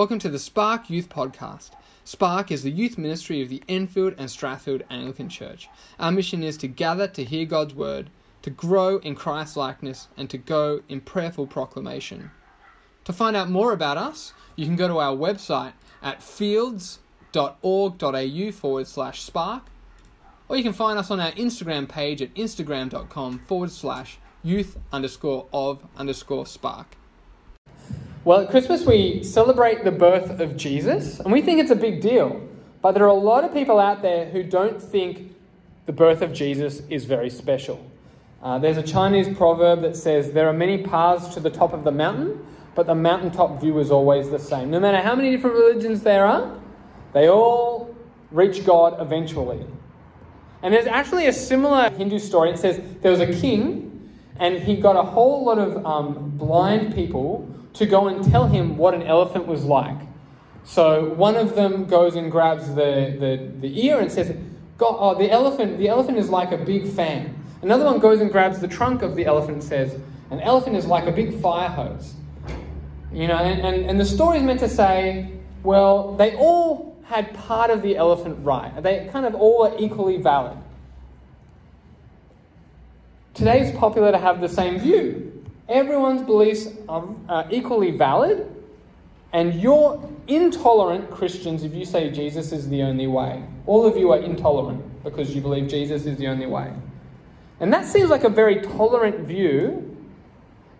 Welcome to the Spark Youth Podcast. Spark is the youth ministry of the Enfield and Strathfield Anglican Church. Our mission is to gather to hear God's word, to grow in Christ likeness, and to go in prayerful proclamation. To find out more about us, you can go to our website at fields.org.au forward slash spark, or you can find us on our Instagram page at instagram.com forward slash youth underscore of underscore spark. Well, at Christmas, we celebrate the birth of Jesus, and we think it's a big deal. But there are a lot of people out there who don't think the birth of Jesus is very special. Uh, there's a Chinese proverb that says, There are many paths to the top of the mountain, but the mountaintop view is always the same. No matter how many different religions there are, they all reach God eventually. And there's actually a similar Hindu story. It says there was a king, and he got a whole lot of um, blind people to go and tell him what an elephant was like. So one of them goes and grabs the, the, the ear and says, God, oh, the elephant, the elephant is like a big fan. Another one goes and grabs the trunk of the elephant and says, an elephant is like a big fire hose. You know, and, and, and the story is meant to say, well, they all had part of the elephant right. They kind of all are equally valid. Today it's popular to have the same view. Everyone's beliefs are, equally valid, and you're intolerant Christians if you say Jesus is the only way. All of you are intolerant because you believe Jesus is the only way. And that seems like a very tolerant view,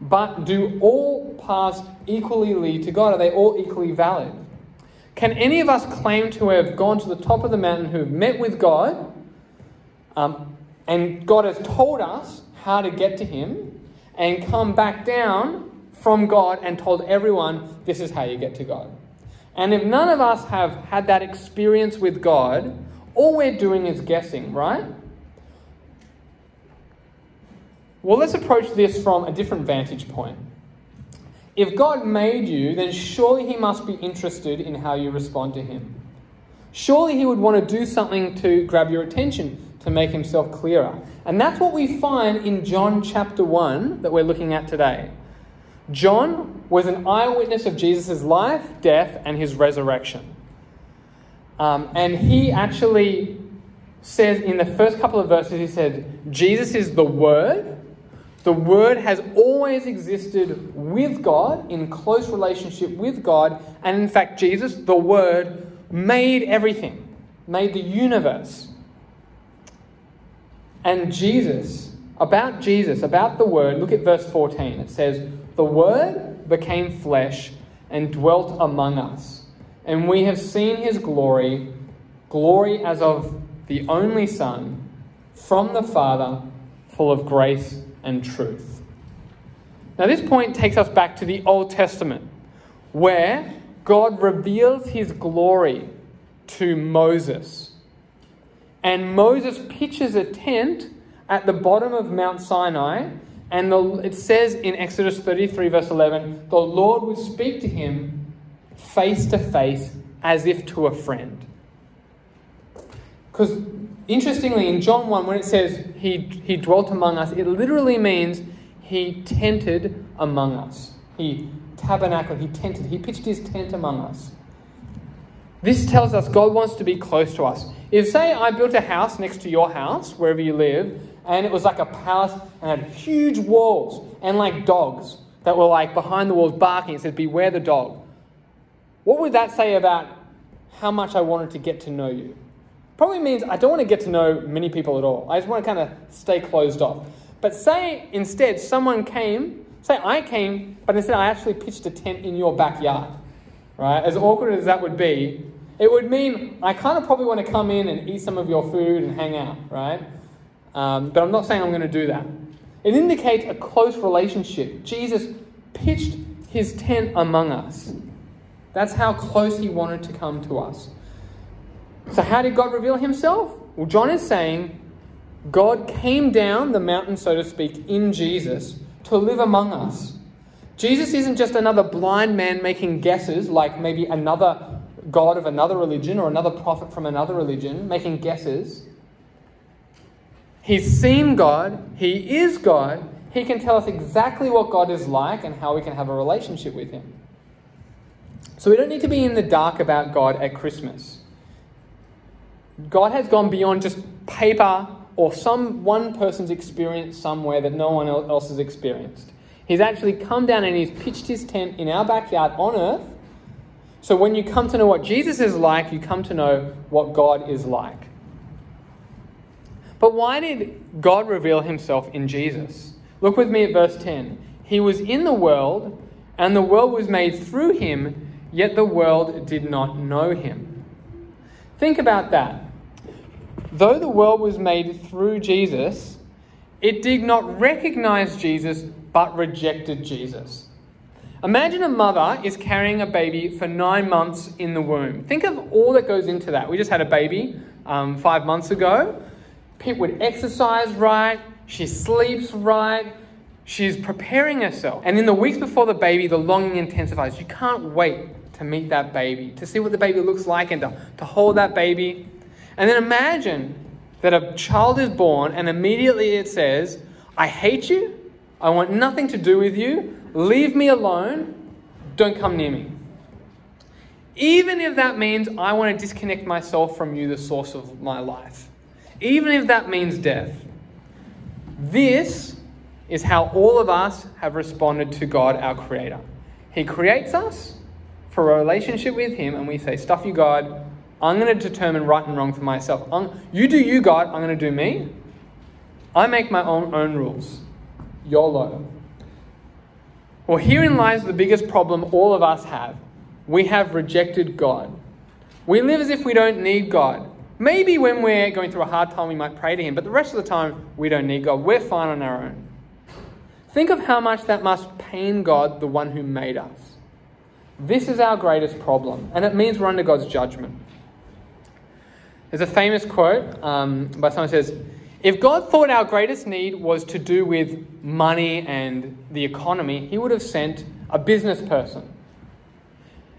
but do all paths equally lead to God? Are they all equally valid? Can any of us claim to have gone to the top of the mountain, who have met with God, um, and God has told us how to get to Him, and come back down from God and told everyone, this is how you get to God. And if none of us have had that experience with God, all we're doing is guessing, right? Well, let's approach this from a different vantage point. If God made you, then surely He must be interested in how you respond to Him. Surely He would want to do something to grab your attention, to make Himself clearer. And that's what we find in John chapter 1 that we're looking at today. John was an eyewitness of Jesus' life, death, and his resurrection. Um, and he actually says in the first couple of verses, he said, Jesus is the Word. The Word has always existed with God, in close relationship with God. And in fact, Jesus, the Word, made everything, made the universe. And Jesus, about Jesus, about the Word, look at verse 14. It says, The Word became flesh and dwelt among us, and we have seen his glory, glory as of the only Son, from the Father, full of grace and truth. Now, this point takes us back to the Old Testament, where God reveals his glory to Moses. And Moses pitches a tent at the bottom of Mount Sinai. And the, it says in Exodus 33, verse 11, the Lord would speak to him face to face as if to a friend. Because interestingly, in John 1, when it says he, he dwelt among us, it literally means he tented among us. He tabernacled, he tented, he pitched his tent among us. This tells us God wants to be close to us. If, say, I built a house next to your house, wherever you live, and it was like a palace and had huge walls and like dogs that were like behind the walls barking, it said, Beware the dog. What would that say about how much I wanted to get to know you? Probably means I don't want to get to know many people at all. I just want to kind of stay closed off. But say instead someone came, say I came, but instead I actually pitched a tent in your backyard, right? As awkward as that would be, it would mean I kind of probably want to come in and eat some of your food and hang out, right? Um, but I'm not saying I'm going to do that. It indicates a close relationship. Jesus pitched his tent among us. That's how close he wanted to come to us. So, how did God reveal himself? Well, John is saying God came down the mountain, so to speak, in Jesus to live among us. Jesus isn't just another blind man making guesses like maybe another God of another religion or another prophet from another religion, making guesses. He's seen God, He is God, He can tell us exactly what God is like and how we can have a relationship with Him. So we don't need to be in the dark about God at Christmas. God has gone beyond just paper or some one person's experience somewhere that no one else has experienced. He's actually come down and he's pitched his tent in our backyard on earth. So when you come to know what Jesus is like, you come to know what God is like. But why did God reveal himself in Jesus? Look with me at verse 10. He was in the world, and the world was made through him, yet the world did not know him. Think about that. Though the world was made through Jesus, it did not recognize Jesus but rejected Jesus. Imagine a mother is carrying a baby for nine months in the womb. Think of all that goes into that. We just had a baby um, five months ago. Pip would exercise right, she sleeps right, she's preparing herself. And in the weeks before the baby, the longing intensifies. You can't wait to meet that baby, to see what the baby looks like, and to, to hold that baby. And then imagine that a child is born, and immediately it says, I hate you, I want nothing to do with you, leave me alone, don't come near me. Even if that means I want to disconnect myself from you, the source of my life even if that means death. This is how all of us have responded to God, our Creator. He creates us for a relationship with Him, and we say, Stuff you, God. I'm going to determine right and wrong for myself. I'm, you do you, God. I'm going to do me. I make my own, own rules. YOLO. Well, herein lies the biggest problem all of us have. We have rejected God. We live as if we don't need God. Maybe when we're going through a hard time, we might pray to Him, but the rest of the time, we don't need God. We're fine on our own. Think of how much that must pain God, the one who made us. This is our greatest problem, and it means we're under God's judgment. There's a famous quote um, by someone who says, If God thought our greatest need was to do with money and the economy, He would have sent a business person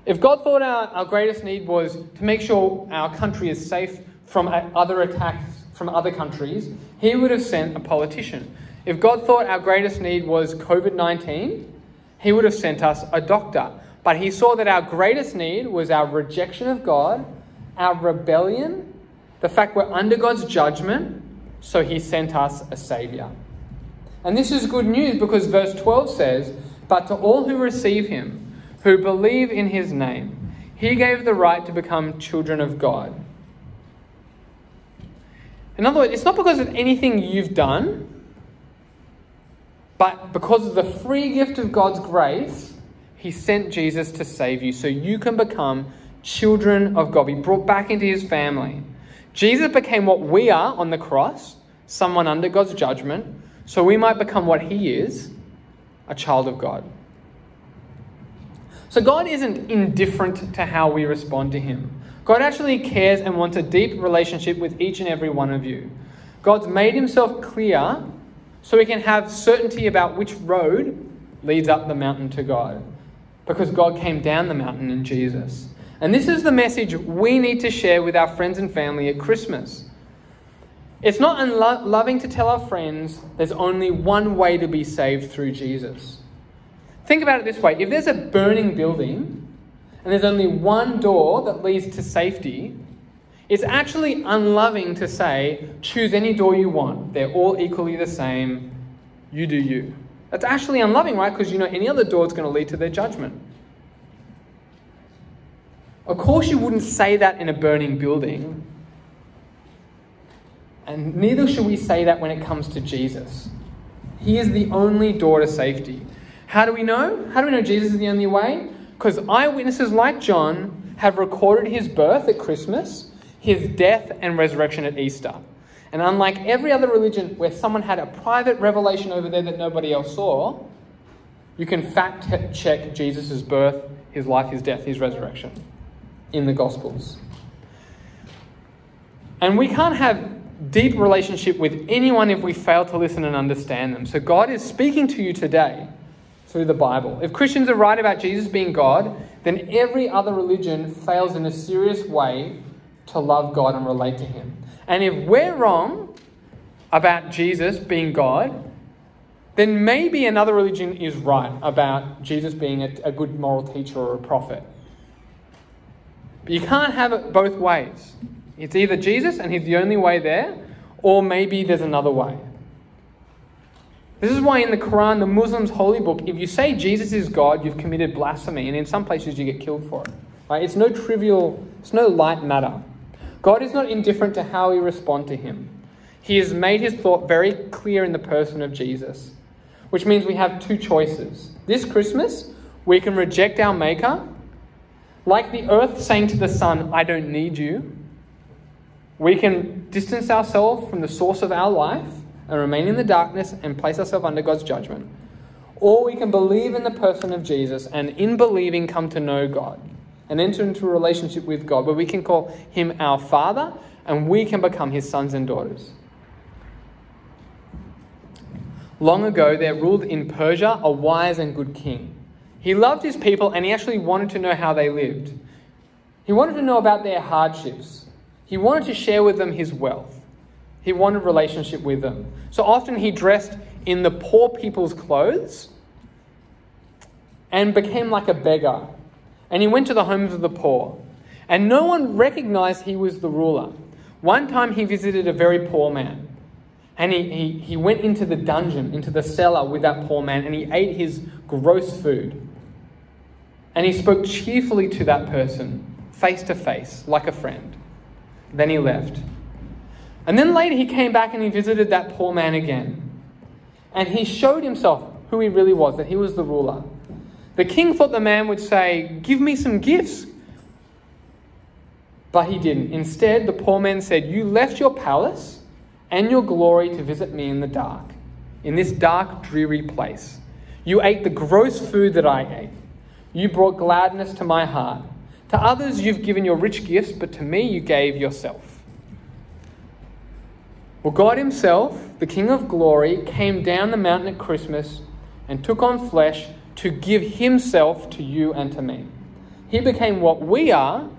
if God thought our, our greatest need was to make sure our country is safe from other attacks from other countries, he would have sent a politician. If God thought our greatest need was COVID 19, he would have sent us a doctor. But he saw that our greatest need was our rejection of God, our rebellion, the fact we're under God's judgment, so he sent us a Saviour. And this is good news because verse 12 says, But to all who receive him, who believe in his name, he gave the right to become children of God. In other words, it's not because of anything you've done, but because of the free gift of God's grace, He sent Jesus to save you so you can become children of God, be brought back into His family. Jesus became what we are on the cross, someone under God's judgment, so we might become what He is, a child of God. So God isn't indifferent to how we respond to Him. God actually cares and wants a deep relationship with each and every one of you. God's made himself clear so we can have certainty about which road leads up the mountain to God. Because God came down the mountain in Jesus. And this is the message we need to share with our friends and family at Christmas. It's not unloving to tell our friends there's only one way to be saved through Jesus. Think about it this way if there's a burning building, and there's only one door that leads to safety, it's actually unloving to say, choose any door you want. They're all equally the same. You do you. That's actually unloving, right? Because you know any other door is going to lead to their judgment. Of course, you wouldn't say that in a burning building. And neither should we say that when it comes to Jesus. He is the only door to safety. How do we know? How do we know Jesus is the only way? Because eyewitnesses like John have recorded his birth at Christmas, his death and resurrection at Easter. And unlike every other religion where someone had a private revelation over there that nobody else saw, you can fact check Jesus' birth, his life, his death, his resurrection in the Gospels. And we can't have deep relationship with anyone if we fail to listen and understand them. So God is speaking to you today through the Bible. If Christians are right about Jesus being God, then every other religion fails in a serious way to love God and relate to Him. And if we're wrong about Jesus being God, then maybe another religion is right about Jesus being a, a good moral teacher or a prophet. But you can't have it both ways. It's either Jesus and he's the only way there, or maybe there's another way. This is why in the Quran, the Muslims' holy book, if you say Jesus is God, you've committed blasphemy, and in some places you get killed for it. Right? It's no trivial, it's no light matter. God is not indifferent to how we respond to him. He has made his thought very clear in the person of Jesus, which means we have two choices. This Christmas, we can reject our Maker, like the earth saying to the sun, I don't need you. We can distance ourselves from the source of our life and remain in the darkness and place ourselves under God's judgment. Or we can believe in the person of Jesus and in believing come to know God and enter into a relationship with God where we can call him our Father and we can become his sons and daughters. Long ago, there ruled in Persia a wise and good king. He loved his people and he actually wanted to know how they lived. He wanted to know about their hardships. He wanted to share with them his wealth. He wanted relationship with them. So often he dressed in the poor people's clothes and became like a beggar. And he went to the homes of the poor. And no one recognized he was the ruler. One time he visited a very poor man. And he, he, he went into the dungeon, into the cellar with that poor man, and he ate his gross food. And he spoke cheerfully to that person, face to face, like a friend. Then he left. And then later he came back and he visited that poor man again. And he showed himself who he really was, that he was the ruler. The king thought the man would say, Give me some gifts. But he didn't. Instead, the poor man said, You left your palace and your glory to visit me in the dark, in this dark, dreary place. You ate the gross food that I ate. You brought gladness to my heart. To others, you've given your rich gifts, but to me, you gave yourself. Well, God Himself, the King of glory, came down the mountain at Christmas and took on flesh to give Himself to you and to me. He became what we are,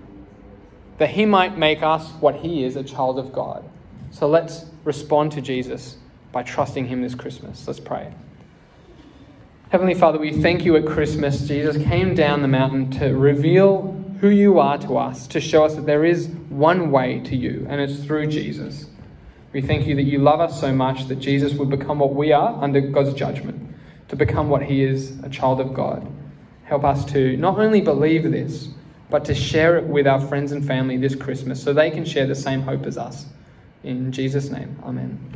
that He might make us what He is, a child of God. So let's respond to Jesus by trusting Him this Christmas. Let's pray. Heavenly Father, we thank you at Christmas. Jesus came down the mountain to reveal who you are to us, to show us that there is one way to you, and it's through Jesus. We thank you that you love us so much that Jesus would become what we are under God's judgment, to become what he is, a child of God. Help us to not only believe this, but to share it with our friends and family this Christmas so they can share the same hope as us. In Jesus' name, amen.